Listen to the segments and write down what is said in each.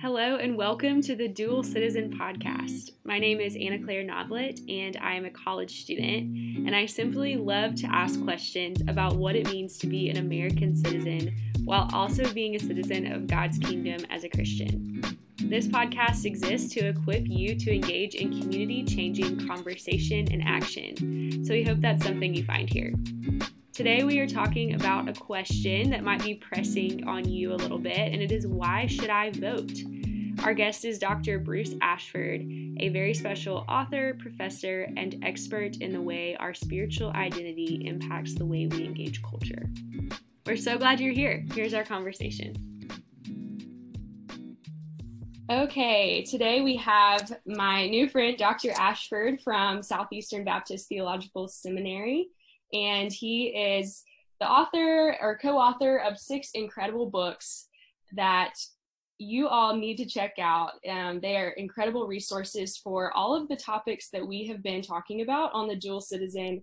Hello and welcome to the Dual Citizen Podcast. My name is Anna Claire Noblitt and I am a college student, and I simply love to ask questions about what it means to be an American citizen while also being a citizen of God's kingdom as a Christian. This podcast exists to equip you to engage in community changing conversation and action, so we hope that's something you find here. Today, we are talking about a question that might be pressing on you a little bit, and it is why should I vote? Our guest is Dr. Bruce Ashford, a very special author, professor, and expert in the way our spiritual identity impacts the way we engage culture. We're so glad you're here. Here's our conversation. Okay, today we have my new friend, Dr. Ashford from Southeastern Baptist Theological Seminary and he is the author or co-author of six incredible books that you all need to check out. Um, they are incredible resources for all of the topics that we have been talking about on the Dual Citizen.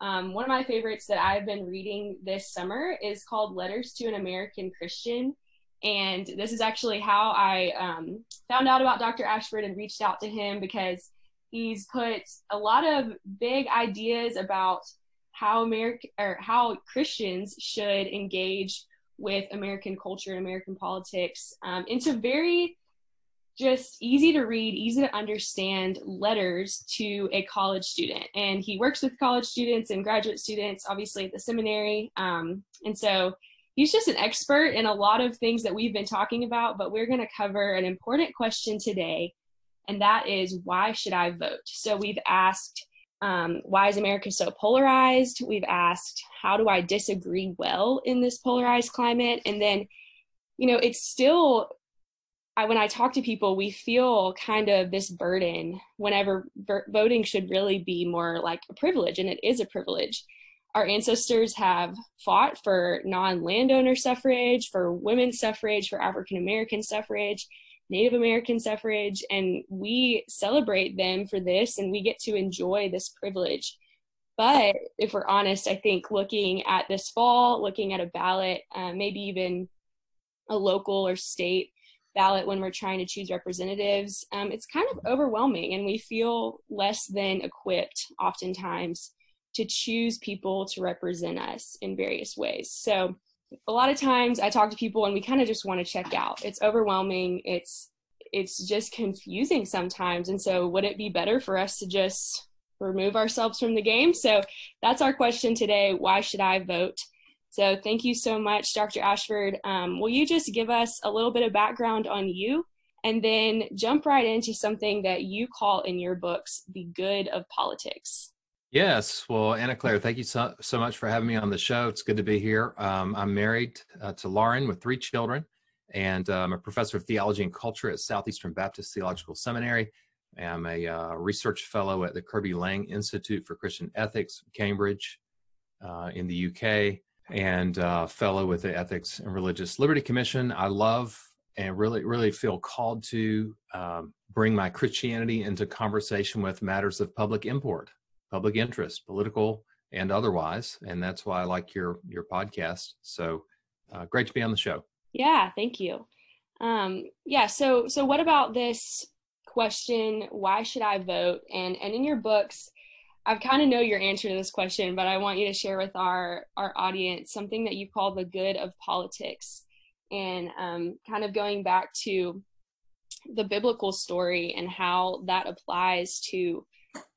Um, one of my favorites that I've been reading this summer is called Letters to an American Christian. And this is actually how I um, found out about Dr. Ashford and reached out to him because he's put a lot of big ideas about how American or how Christians should engage with American culture and American politics um, into very just easy to read, easy to understand letters to a college student. And he works with college students and graduate students, obviously at the seminary. Um, and so he's just an expert in a lot of things that we've been talking about, but we're going to cover an important question today, and that is why should I vote? So we've asked um, why is America so polarized? We've asked, how do I disagree well in this polarized climate? And then, you know, it's still, I, when I talk to people, we feel kind of this burden whenever voting should really be more like a privilege, and it is a privilege. Our ancestors have fought for non landowner suffrage, for women's suffrage, for African American suffrage Native American suffrage, and we celebrate them for this and we get to enjoy this privilege. But if we're honest, I think looking at this fall, looking at a ballot, uh, maybe even a local or state ballot when we're trying to choose representatives, um, it's kind of overwhelming and we feel less than equipped oftentimes to choose people to represent us in various ways. So a lot of times I talk to people and we kind of just want to check out. It's overwhelming. It's it's just confusing sometimes. And so would it be better for us to just remove ourselves from the game? So that's our question today. Why should I vote? So thank you so much, Dr. Ashford. Um, will you just give us a little bit of background on you and then jump right into something that you call in your books the good of politics? Yes. Well, Anna Claire, thank you so, so much for having me on the show. It's good to be here. Um, I'm married uh, to Lauren with three children, and I'm a professor of theology and culture at Southeastern Baptist Theological Seminary. I'm a uh, research fellow at the Kirby Laing Institute for Christian Ethics, Cambridge, uh, in the UK, and uh, fellow with the Ethics and Religious Liberty Commission. I love and really, really feel called to um, bring my Christianity into conversation with matters of public import public interest, political and otherwise. And that's why I like your your podcast. So uh, great to be on the show. Yeah, thank you. Um, yeah, so so what about this question? Why should I vote? And and in your books, I kind of know your answer to this question, but I want you to share with our our audience something that you call the good of politics, and um, kind of going back to the biblical story and how that applies to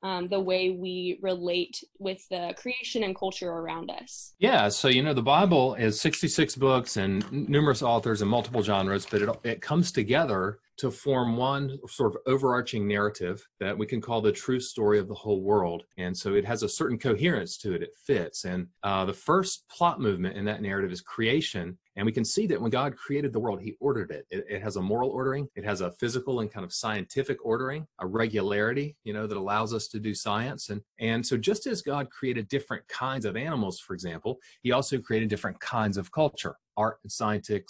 um, the way we relate with the creation and culture around us. Yeah, so you know the Bible is 66 books and numerous authors and multiple genres, but it it comes together to form one sort of overarching narrative that we can call the true story of the whole world. And so it has a certain coherence to it, it fits. And uh, the first plot movement in that narrative is creation. And we can see that when God created the world, He ordered it. it. It has a moral ordering, it has a physical and kind of scientific ordering, a regularity, you know, that allows us to do science. And, and so just as God created different kinds of animals, for example, He also created different kinds of culture, art and scientific,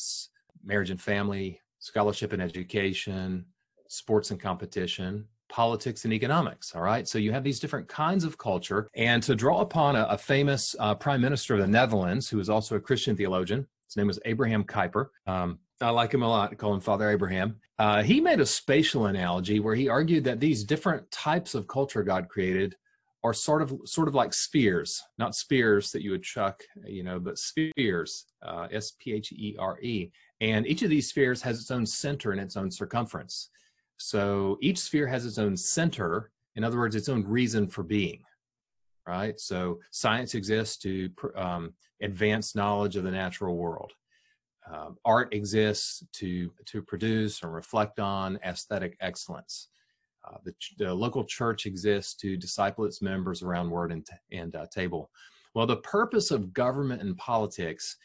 marriage and family, scholarship and education, sports and competition, politics and economics. All right. So you have these different kinds of culture. And to draw upon a, a famous uh, prime minister of the Netherlands, who is also a Christian theologian, his name was Abraham Kuyper. Um, I like him a lot. I call him Father Abraham. Uh, he made a spatial analogy where he argued that these different types of culture God created are sort of sort of like spheres, not spears that you would chuck, you know, but spheres, uh, S P H E R E. And each of these spheres has its own center and its own circumference. So each sphere has its own center, in other words, its own reason for being, right? So science exists to um, advance knowledge of the natural world. Um, art exists to to produce and reflect on aesthetic excellence. Uh, the, the, local church exists to disciple its members around word and, and uh, table. Well, the purpose of government and politics,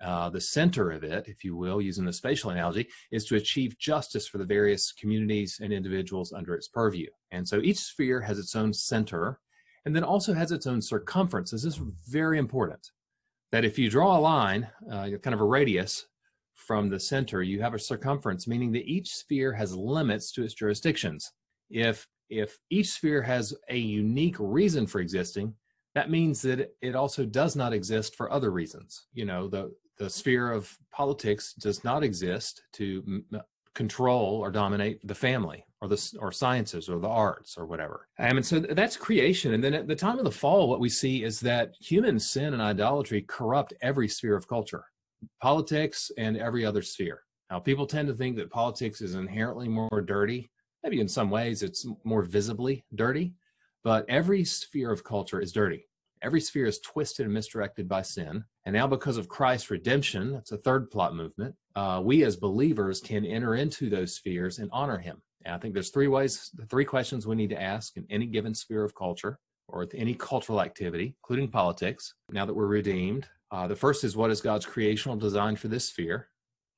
uh, the center of it, if you will, using the spatial analogy, is to achieve justice for the various communities and individuals under its purview. And so each sphere has its own center and then also has its own circumference. This is very important. That if you draw a line, uh, kind of a radius from the center, you have a circumference, meaning that each sphere has limits to its jurisdictions if if each sphere has a unique reason for existing that means that it also does not exist for other reasons you know the the sphere of politics does not exist to control or dominate the family or the or sciences or the arts or whatever um, and so that's creation and then at the time of the fall what we see is that human sin and idolatry corrupt every sphere of culture politics and every other sphere now people tend to think that politics is inherently more dirty maybe in some ways it's more visibly dirty, but every sphere of culture is dirty. Every sphere is twisted and misdirected by sin. And now, because of Christ's redemption, that's a third plot movement, uh, we as believers can enter into those spheres and honor him. And I think there's three ways, three questions we need to ask in any given sphere of culture or with any cultural activity, including politics, now that we're redeemed. Uh, the first is what is God's creational design for this sphere?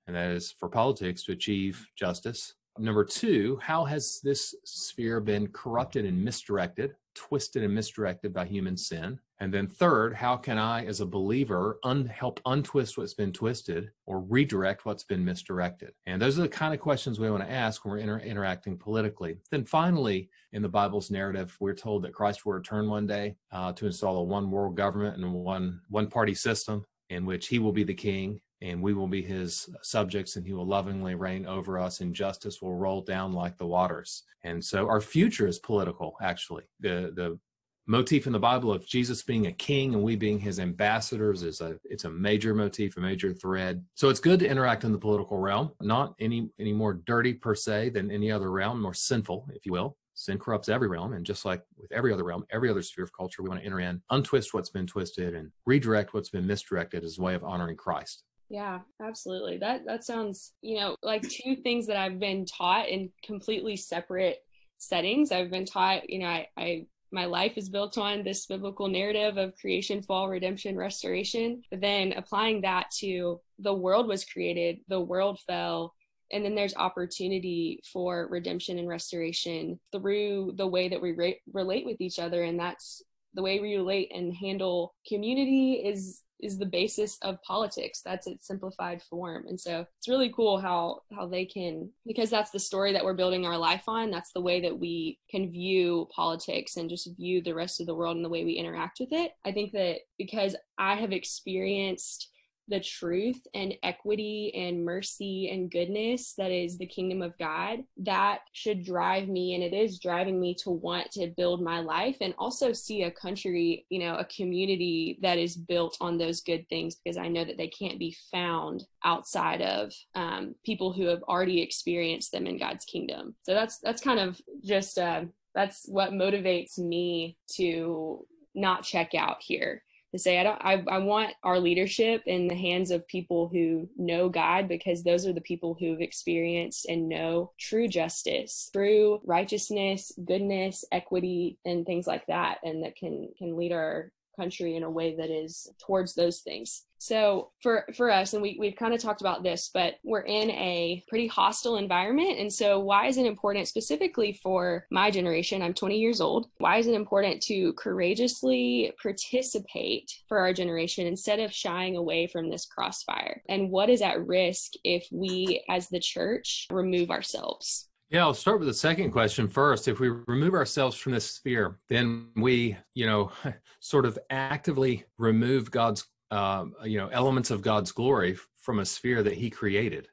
And that is for politics to achieve justice, Number two, how has this sphere been corrupted and misdirected, twisted and misdirected by human sin? And then third, how can I, as a believer, un- help untwist what's been twisted or redirect what's been misdirected? And those are the kind of questions we want to ask when we're inter- interacting politically. Then finally, in the Bible's narrative, we're told that Christ will return one day uh, to install a one world government and one one party system in which he will be the king and we will be his subjects and he will lovingly reign over us and justice will roll down like the waters. And so our future is political actually. The the motif in the bible of jesus being a king and we being his ambassadors is a it's a major motif a major thread. So it's good to interact in the political realm not any any more dirty per se than any other realm more sinful if you will. Sin corrupts every realm and just like with every other realm every other sphere of culture we want to enter in untwist what's been twisted and redirect what's been misdirected as a way of honoring christ yeah, absolutely. That that sounds, you know, like two things that I've been taught in completely separate settings. I've been taught, you know, I, I my life is built on this biblical narrative of creation, fall, redemption, restoration. But then applying that to the world was created, the world fell, and then there's opportunity for redemption and restoration through the way that we re- relate with each other and that's the way we relate and handle community is is the basis of politics. That's its simplified form. And so it's really cool how how they can because that's the story that we're building our life on. That's the way that we can view politics and just view the rest of the world and the way we interact with it. I think that because i have experienced the truth and equity and mercy and goodness that is the kingdom of God, that should drive me and it is driving me to want to build my life and also see a country, you know, a community that is built on those good things because I know that they can't be found outside of um, people who have already experienced them in God's kingdom. So that's that's kind of just uh, that's what motivates me to not check out here to say I don't I, I want our leadership in the hands of people who know God because those are the people who've experienced and know true justice, true righteousness, goodness, equity, and things like that, and that can can lead our country in a way that is towards those things. So for for us, and we we've kind of talked about this, but we're in a pretty hostile environment. And so why is it important specifically for my generation? I'm 20 years old. Why is it important to courageously participate for our generation instead of shying away from this crossfire? And what is at risk if we as the church remove ourselves? Yeah, I'll start with the second question first. If we remove ourselves from this sphere, then we, you know, sort of actively remove God's, uh, you know, elements of God's glory from a sphere that He created.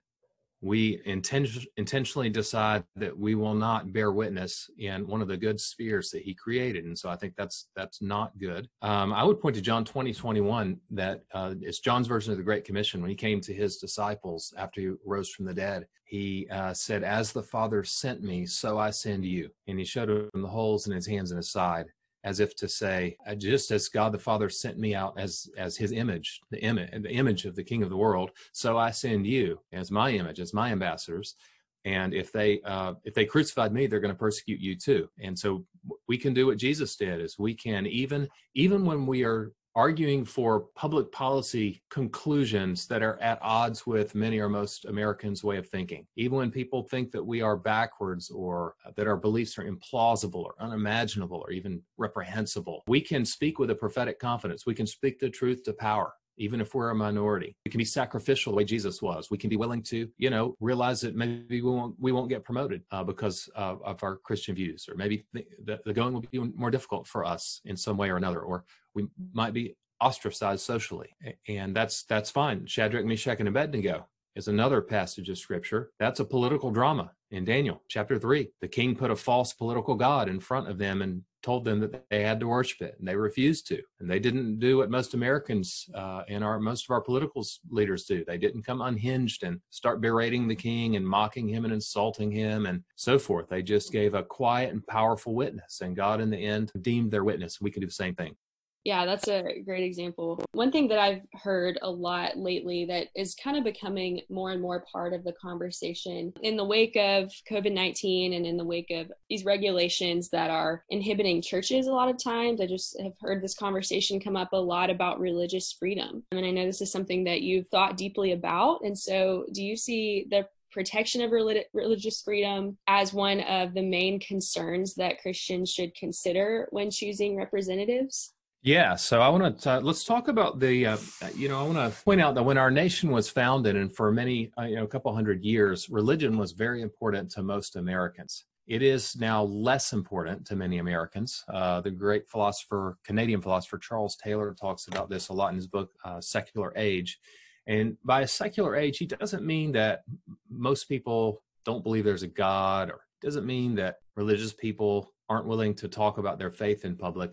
We inten- intentionally decide that we will not bear witness in one of the good spheres that he created. And so I think that's that's not good. Um, I would point to John 20, 21, that uh, it's John's version of the Great Commission. When he came to his disciples after he rose from the dead, he uh, said, As the Father sent me, so I send you. And he showed him the holes in his hands and his side as if to say, just as God the Father sent me out as as His image, the image, the image of the King of the world, so I send you as my image, as my ambassadors. And if they uh, if they crucified me, they're going to persecute you too. And so we can do what Jesus did: is we can even even when we are arguing for public policy conclusions that are at odds with many or most Americans' way of thinking. Even when people think that we are backwards or that our beliefs are implausible or unimaginable or even reprehensible, we can speak with a prophetic confidence. We can speak the truth to power even if we're a minority. We can be sacrificial the way Jesus was. We can be willing to, you know, realize that maybe we won't we won't get promoted uh, because of, our Christian views, or maybe the, the going will be more difficult for us in some way or another, or we might be ostracized socially, and that's that's fine. Shadrach, Meshach, and Abednego is another passage of scripture. That's a political drama in Daniel chapter three. The king put a false political god in front of them and told them that they had to worship it, and they refused to. And they didn't do what most Americans uh, and our most of our political leaders do. They didn't come unhinged and start berating the king and mocking him and insulting him and so forth. They just gave a quiet and powerful witness, and God, in the end, deemed their witness. We can do the same thing. Yeah, that's a great example. One thing that I've heard a lot lately that is kind of becoming more and more part of the conversation in the wake of COVID 19 and in the wake of these regulations that are inhibiting churches a lot of times. I just have heard this conversation come up a lot about religious freedom. And I know this is something that you've thought deeply about. And so, do you see the protection of relig- religious freedom as one of the main concerns that Christians should consider when choosing representatives? Yeah, so I want to let's talk about the uh, you know I want to point out that when our nation was founded and for many uh, you know a couple hundred years religion was very important to most Americans. It is now less important to many Americans. Uh, the great philosopher, Canadian philosopher Charles Taylor talks about this a lot in his book uh, Secular Age. And by a secular age, he doesn't mean that most people don't believe there's a God or doesn't mean that religious people aren't willing to talk about their faith in public.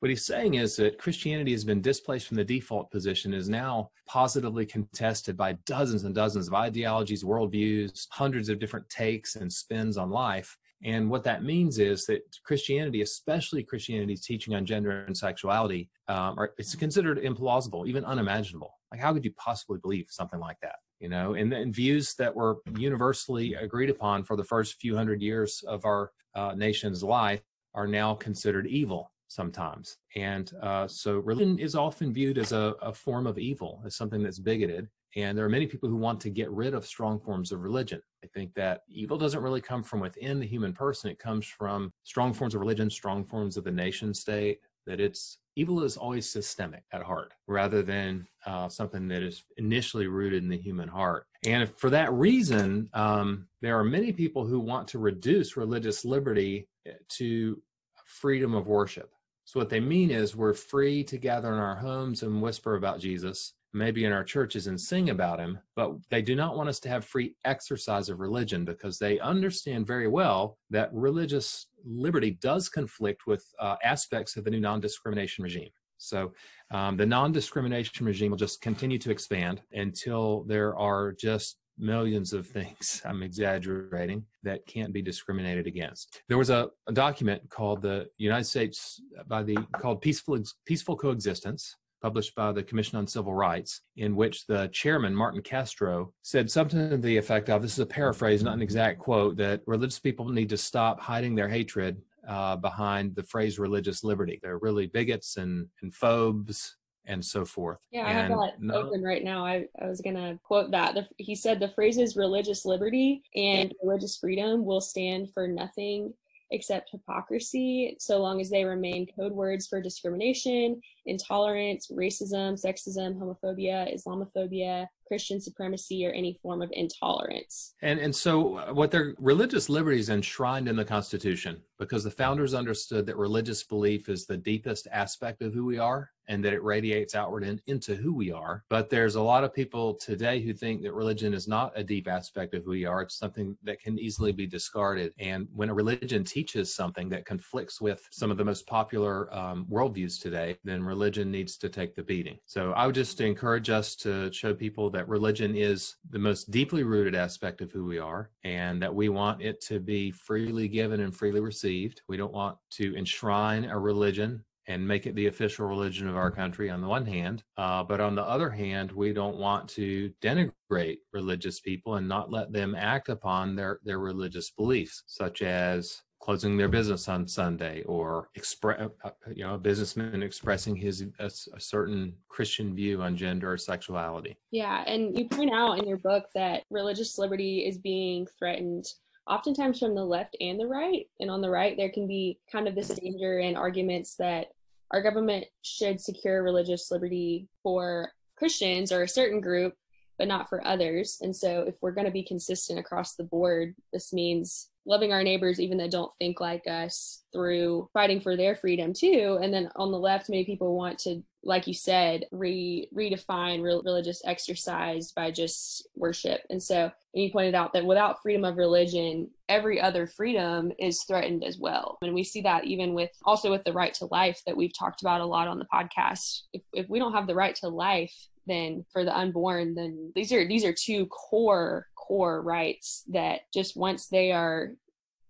What he's saying is that Christianity has been displaced from the default position, is now positively contested by dozens and dozens of ideologies, worldviews, hundreds of different takes and spins on life. And what that means is that Christianity, especially Christianity's teaching on gender and sexuality, um, are, it's considered implausible, even unimaginable. Like, how could you possibly believe something like that? You know, and, views that were universally agreed upon for the first few hundred years of our uh, nation's life are now considered evil sometimes. And uh, so religion is often viewed as a, a, form of evil, as something that's bigoted. And there are many people who want to get rid of strong forms of religion. I think that evil doesn't really come from within the human person, it comes from strong forms of religion, strong forms of the nation state, that it's evil is always systemic at heart rather than uh, something that is initially rooted in the human heart. And for that reason, um, there are many people who want to reduce religious liberty eh, to freedom of worship. So, what they mean is we're free to gather in our homes and whisper about Jesus, maybe in our churches and sing about him, but they do not want us to have free exercise of religion because they understand very well that religious liberty does conflict with uh, aspects of the new non discrimination regime. So, um, the non discrimination regime will just continue to expand until there are just millions of things, I'm exaggerating, that can't be discriminated against. There was a, a document called the United States by the called Peaceful Peaceful Coexistence published by the Commission on Civil Rights, in which the chairman, Martin Castro, said something to the effect of this is a paraphrase, not an exact quote that religious people need to stop hiding their hatred uh, behind the phrase religious liberty. They're really bigots and, and phobes and so forth. Yeah, I have that no, open right now. I, I was going to quote that. The, he said the phrases religious liberty and religious freedom will stand for nothing except hypocrisy so long as they remain code words for discrimination, intolerance, racism, sexism, homophobia, Islamophobia, Christian supremacy, or any form of intolerance. And and so uh, what their religious liberties enshrined in the Constitution because the founders understood that religious belief is the deepest aspect of who we are and that it radiates outward and into who we are. But there's a lot of people today who think that religion is not a deep aspect of who we are. It's something that can easily be discarded. And when a religion teaches something that conflicts with some of the most popular um, worldviews today, then religion needs to take the beating. So I would just encourage us to show people that religion is the most deeply rooted aspect of who we are and that we want it to be freely given and freely received. We don't want to enshrine a religion and make it the official religion of our country on the one hand. Uh, but on the other hand, we don't want to denigrate religious people and not let them act upon their, their religious beliefs, such as closing their business on Sunday or express, uh, uh, you know, a businessman expressing his a, a, certain Christian view on gender or sexuality. Yeah, and you point out in your book that religious liberty is being threatened oftentimes from the left and the right. And on the right, there can be kind of this danger and arguments that our government should secure religious liberty for Christians or a certain group, but not for others. And so, if we're going to be consistent across the board, this means loving our neighbors even that don't think like us through fighting for their freedom too and then on the left many people want to like you said re redefine real religious exercise by just worship. And so and you pointed out that without freedom of religion every other freedom is threatened as well. And we see that even with also with the right to life that we've talked about a lot on the podcast. If, if we don't have the right to life then for the unborn then these are these are two core core rights that just once they are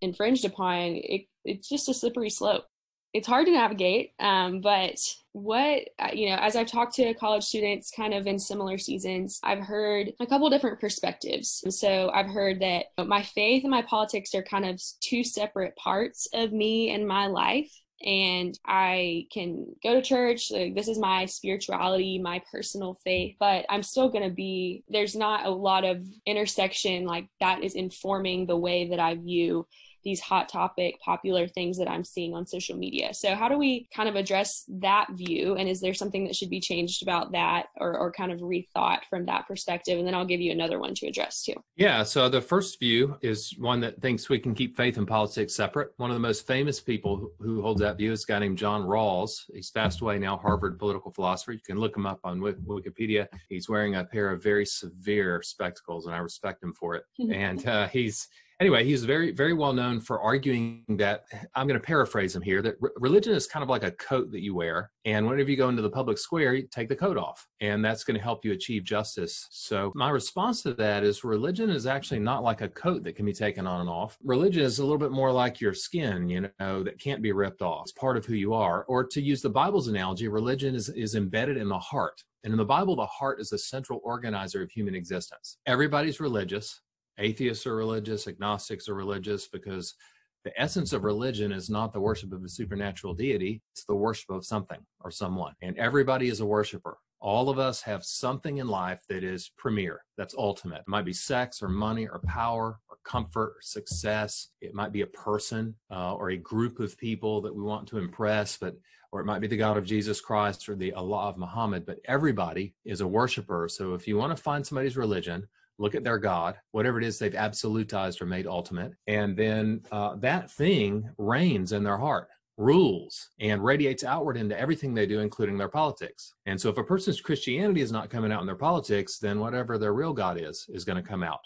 infringed upon, it, it's just a slippery slope. It's hard to navigate, um, but what uh, you know as i've talked to college students kind of in similar seasons i've heard a couple different perspectives so i've heard that my faith and my politics are kind of two separate parts of me and my life and I can go to church. Like, this is my spirituality, my personal faith, but I'm still going to be, there's not a lot of intersection like that is informing the way that I view these hot topic popular things that I'm seeing on social media. So how do we kind of address that view and is there something that should be changed about that or, or kind of rethought from that perspective? And then I'll give you another one to address too. Yeah, so the first view is one that thinks we can keep faith and politics separate. One of the most famous people who holds that view is a guy named John Rawls. He's passed away now, Harvard political philosopher. You can look him up on Wikipedia. He's wearing a pair of very severe spectacles and I respect him for it. and uh, he's anyway, he's very, very well known for arguing that I'm going to paraphrase him here that re- religion is kind of like a coat that you wear. And whenever you go into the public square, you take the coat off, and that's going to help you achieve justice. So, my response to that is religion is actually not like a coat that can be taken on and off. Religion is a little bit more like your skin, you know, that can't be ripped off. It's part of who you are. Or to use the Bible's analogy, religion is, is embedded in the heart. And in the Bible, the heart is the central organizer of human existence. Everybody's religious atheists are religious, agnostics are religious, because the essence of religion is not the worship of a supernatural deity, it's the worship of something or someone. And everybody is a worshiper. All of us have something in life that is premier, that's ultimate. It might be sex or money or power or comfort or success. It might be a person uh, or a group of people that we want to impress, but or it might be the God of Jesus Christ or the Allah of Muhammad, but everybody is a worshiper. So if you want to find somebody's religion, look at their God, whatever it is they've absolutized or made ultimate, and then uh, that thing reigns in their heart, rules, and radiates outward into everything they do, including their politics. And so if a person's Christianity is not coming out in their politics, then whatever their real God is, is going to come out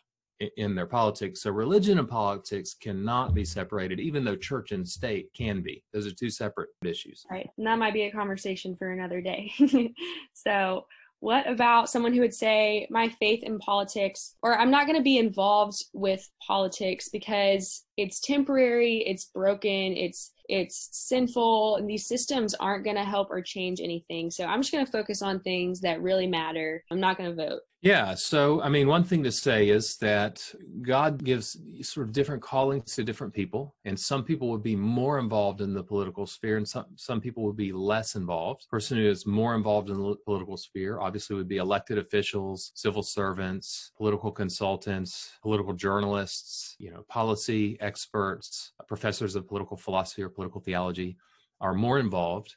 in their politics. So religion and politics cannot be separated, even though church and state can be. Those are two separate issues. Right. And that might be a conversation for another day. so what about someone who would say, my faith in politics, or I'm not going to be involved with politics because it's temporary, it's broken, it's it's sinful and these systems aren't going to help or change anything. So i'm just going to focus on things that really matter. I'm not going to vote. Yeah so i mean one thing to say is that god gives sort of different callings to different people and some people would be more involved in the political sphere and some, some people would be less involved. Person who is more involved in the political sphere obviously would be elected officials civil servants political consultants political journalists you know policy experts professors of political philosophy or political theology are more involved.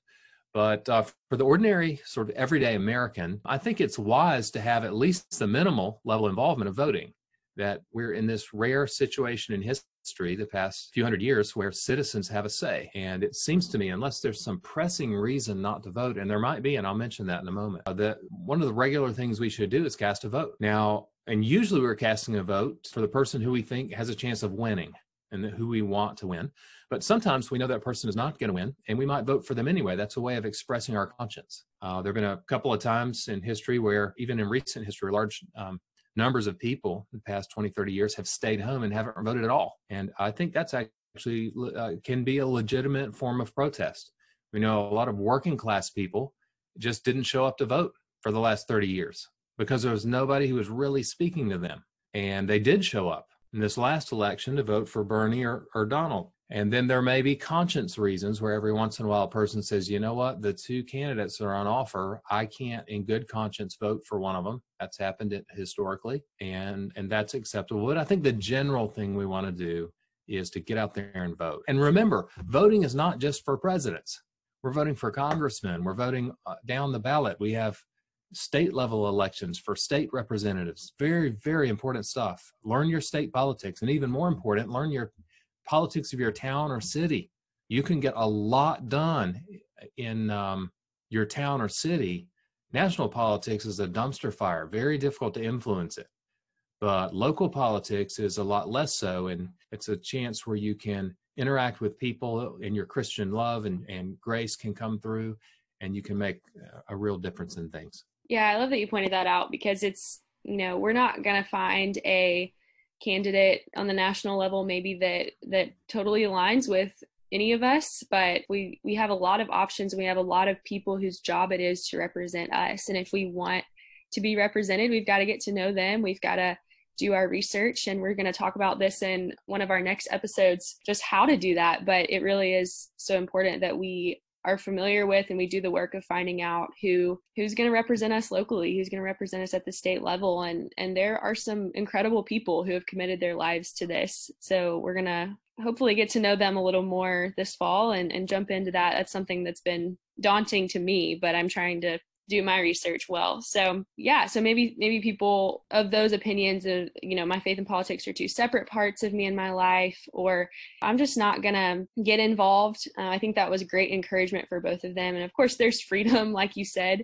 But uh, for the ordinary, sort of everyday American, I think it's wise to have at least the minimal level involvement of voting. That we're in this rare situation in history the past few hundred years, where citizens have a say. And it seems to me, unless there's some pressing reason not to vote, and there might be, and I'll mention that in a moment, uh, that one of the regular things we should do is cast a vote. Now, and usually we're casting a vote for the person who we think has a chance of winning and who we want to win. But sometimes we know that person is not going to win, and we might vote for them anyway. That's a way of expressing our conscience. Uh, there have been a couple of times in history where, even in recent history, large um, numbers of people in the past 20, 30 years have stayed home and haven't voted at all. And I think that's actually uh, can be a legitimate form of protest. We know a lot of working class people just didn't show up to vote for the last 30 years because there was nobody who was really speaking to them. And they did show up in this last election to vote for Bernie or, or Donald. And then there may be conscience reasons where every once in a while a person says, you know what, the two candidates that are on offer, I can't in good conscience vote for one of them. That's happened historically and and that's acceptable. But I think the general thing we want to do is to get out there and vote. And remember, voting is not just for presidents. We're voting for congressmen. We're voting uh, down the ballot. We have state level elections for state representatives. Very, very important stuff. Learn your state politics. And even more important, learn your politics of your town or city. You can get a lot done in um, your town or city. National politics is a dumpster fire, very difficult to influence it. But local politics is a lot less so, and it's a chance where you can interact with people and your Christian love and, and grace can come through, and you can make a real difference in things. Yeah, I love that you pointed that out because it's, you know, we're not going to find a candidate on the national level maybe that that totally aligns with any of us but we we have a lot of options. We have a lot of people whose job it is to represent us. And if we want to be represented we've got to get to know them. We've got to do our research. And we're going to talk about this in one of our next episodes just how to do that. But it really is so important that we are familiar with and we do the work of finding out who who's going to represent us locally who's going to represent us at the state level and and there are some incredible people who have committed their lives to this. So we're going to hopefully get to know them a little more this fall and and jump into that. That's something that's been daunting to me but i'm trying to do my research well. So yeah, so maybe maybe people of those opinions of you know my faith and politics are two separate parts of me and my life, or I'm just not gonna get involved. Uh, I think that was great encouragement for both of them, and of course there's freedom, like you said,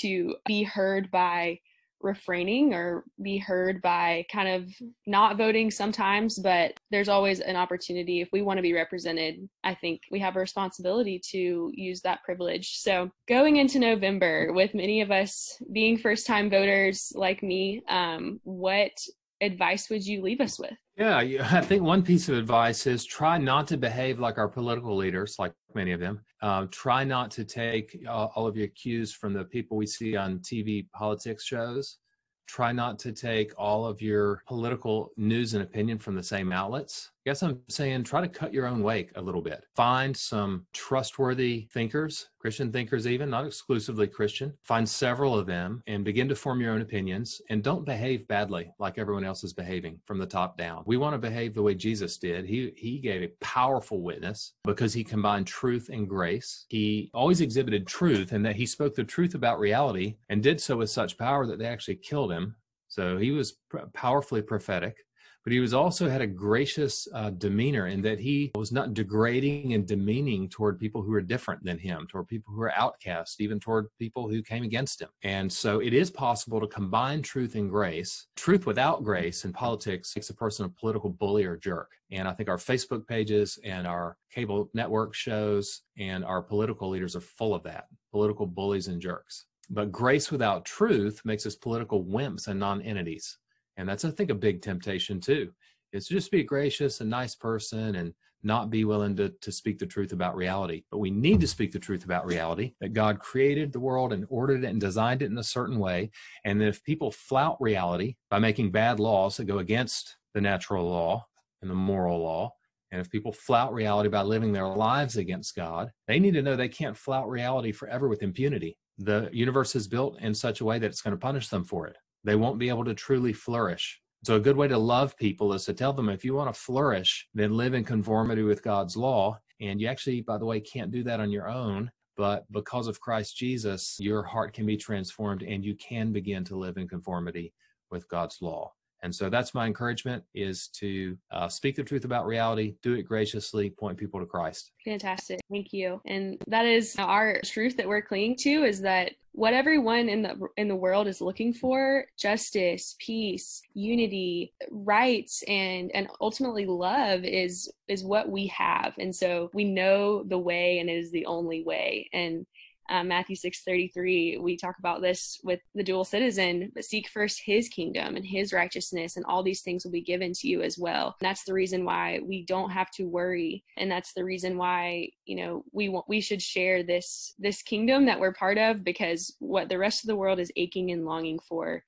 to be heard by refraining or be heard by kind of not voting sometimes, but there's always an opportunity if we want to be represented. I think we have a responsibility to use that privilege. So, going into November, with many of us being first time voters like me, um, what advice would you leave us with? Yeah, I think one piece of advice is try not to behave like our political leaders, like many of them. Um, try not to take uh, all of your cues from the people we see on TV politics shows try not to take all of your political news and opinion from the same outlets. Guess I'm saying try to cut your own wake a little bit. Find some trustworthy thinkers, Christian thinkers, even not exclusively Christian. Find several of them and begin to form your own opinions and don't behave badly like everyone else is behaving from the top down. We want to behave the way Jesus did. He, he gave a powerful witness because he combined truth and grace. He always exhibited truth and that he spoke the truth about reality and did so with such power that they actually killed him. So he was powerfully prophetic but he was also had a gracious uh, demeanor in that he was not degrading and demeaning toward people who were different than him, toward people who were outcasts, even toward people who came against him. And so it is possible to combine truth and grace. Truth without grace in politics makes a person a political bully or jerk. And I think our Facebook pages and our cable network shows and our political leaders are full of that political bullies and jerks. But grace without truth makes us political wimps and non entities. And that's, I think, a big temptation too, is to just be a gracious and nice person and not be willing to, to speak the truth about reality. But we need to speak the truth about reality that God created the world and ordered it and designed it in a certain way. And if people flout reality by making bad laws that go against the natural law and the moral law, and if people flout reality by living their lives against God, they need to know they can't flout reality forever with impunity. The universe is built in such a way that it's going to punish them for it they won't be able to truly flourish. So, a good way to love people is to tell them if you want to flourish, then live in conformity with God's law. And you actually, by the way, can't do that on your own. But because of Christ Jesus, your heart can be transformed and you can begin to live in conformity with God's law. And so that's my encouragement is to uh, speak the truth about reality, do it graciously, point people to Christ. Fantastic. Thank you. And that is our truth that we're clinging to is that what everyone in the in the world is looking for justice peace unity rights and and ultimately love is is what we have and so we know the way and it is the only way and um, Matthew 6:33 we talk about this with the dual citizen but seek first his kingdom and his righteousness and all these things will be given to you as well. And that's the reason why we don't have to worry and that's the reason why you know we want we should share this this kingdom that we're part of because what the rest of the world is aching and longing for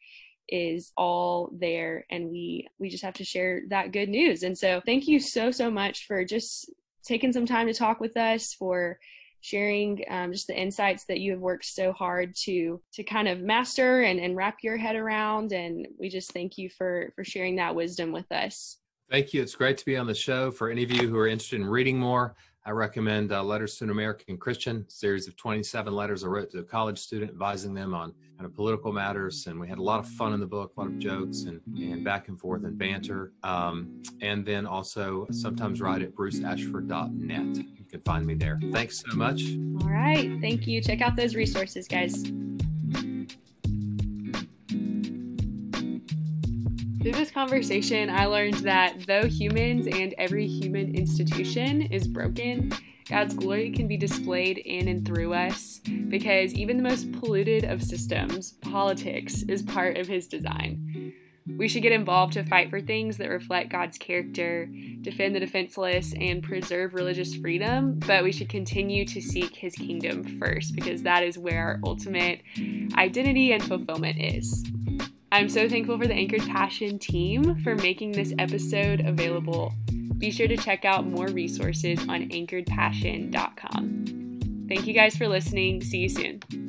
is all there and we we just have to share that good news. And so thank you so so much for just taking some time to talk with us for sharing um, just the insights that you have worked so hard to to kind of master and, and wrap your head around. And we just thank you for for sharing that wisdom with us. Thank you. It's great to be on the show. For any of you who are interested in reading more I recommend uh, Letters to an American Christian, series of 27 letters I wrote to a college student advising them on kind of political matters. And we had a lot of fun in the book, a lot of jokes and, and back and forth and banter. Um, and then also sometimes write at bruceashford.net. You can find me there. Thanks so much. All right. Thank you. Check out those resources, guys. Through this conversation, I learned that though humans and every human institution is broken, God's glory can be displayed in and through us because even the most polluted of systems, politics, is part of His design. We should get involved to fight for things that reflect God's character, defend the defenseless, and preserve religious freedom, but we should continue to seek His kingdom first because that is where our ultimate identity and fulfillment is. I'm so thankful for the Anchored Passion team for making this episode available. Be sure to check out more resources on anchoredpassion.com. Thank you guys for listening. See you soon.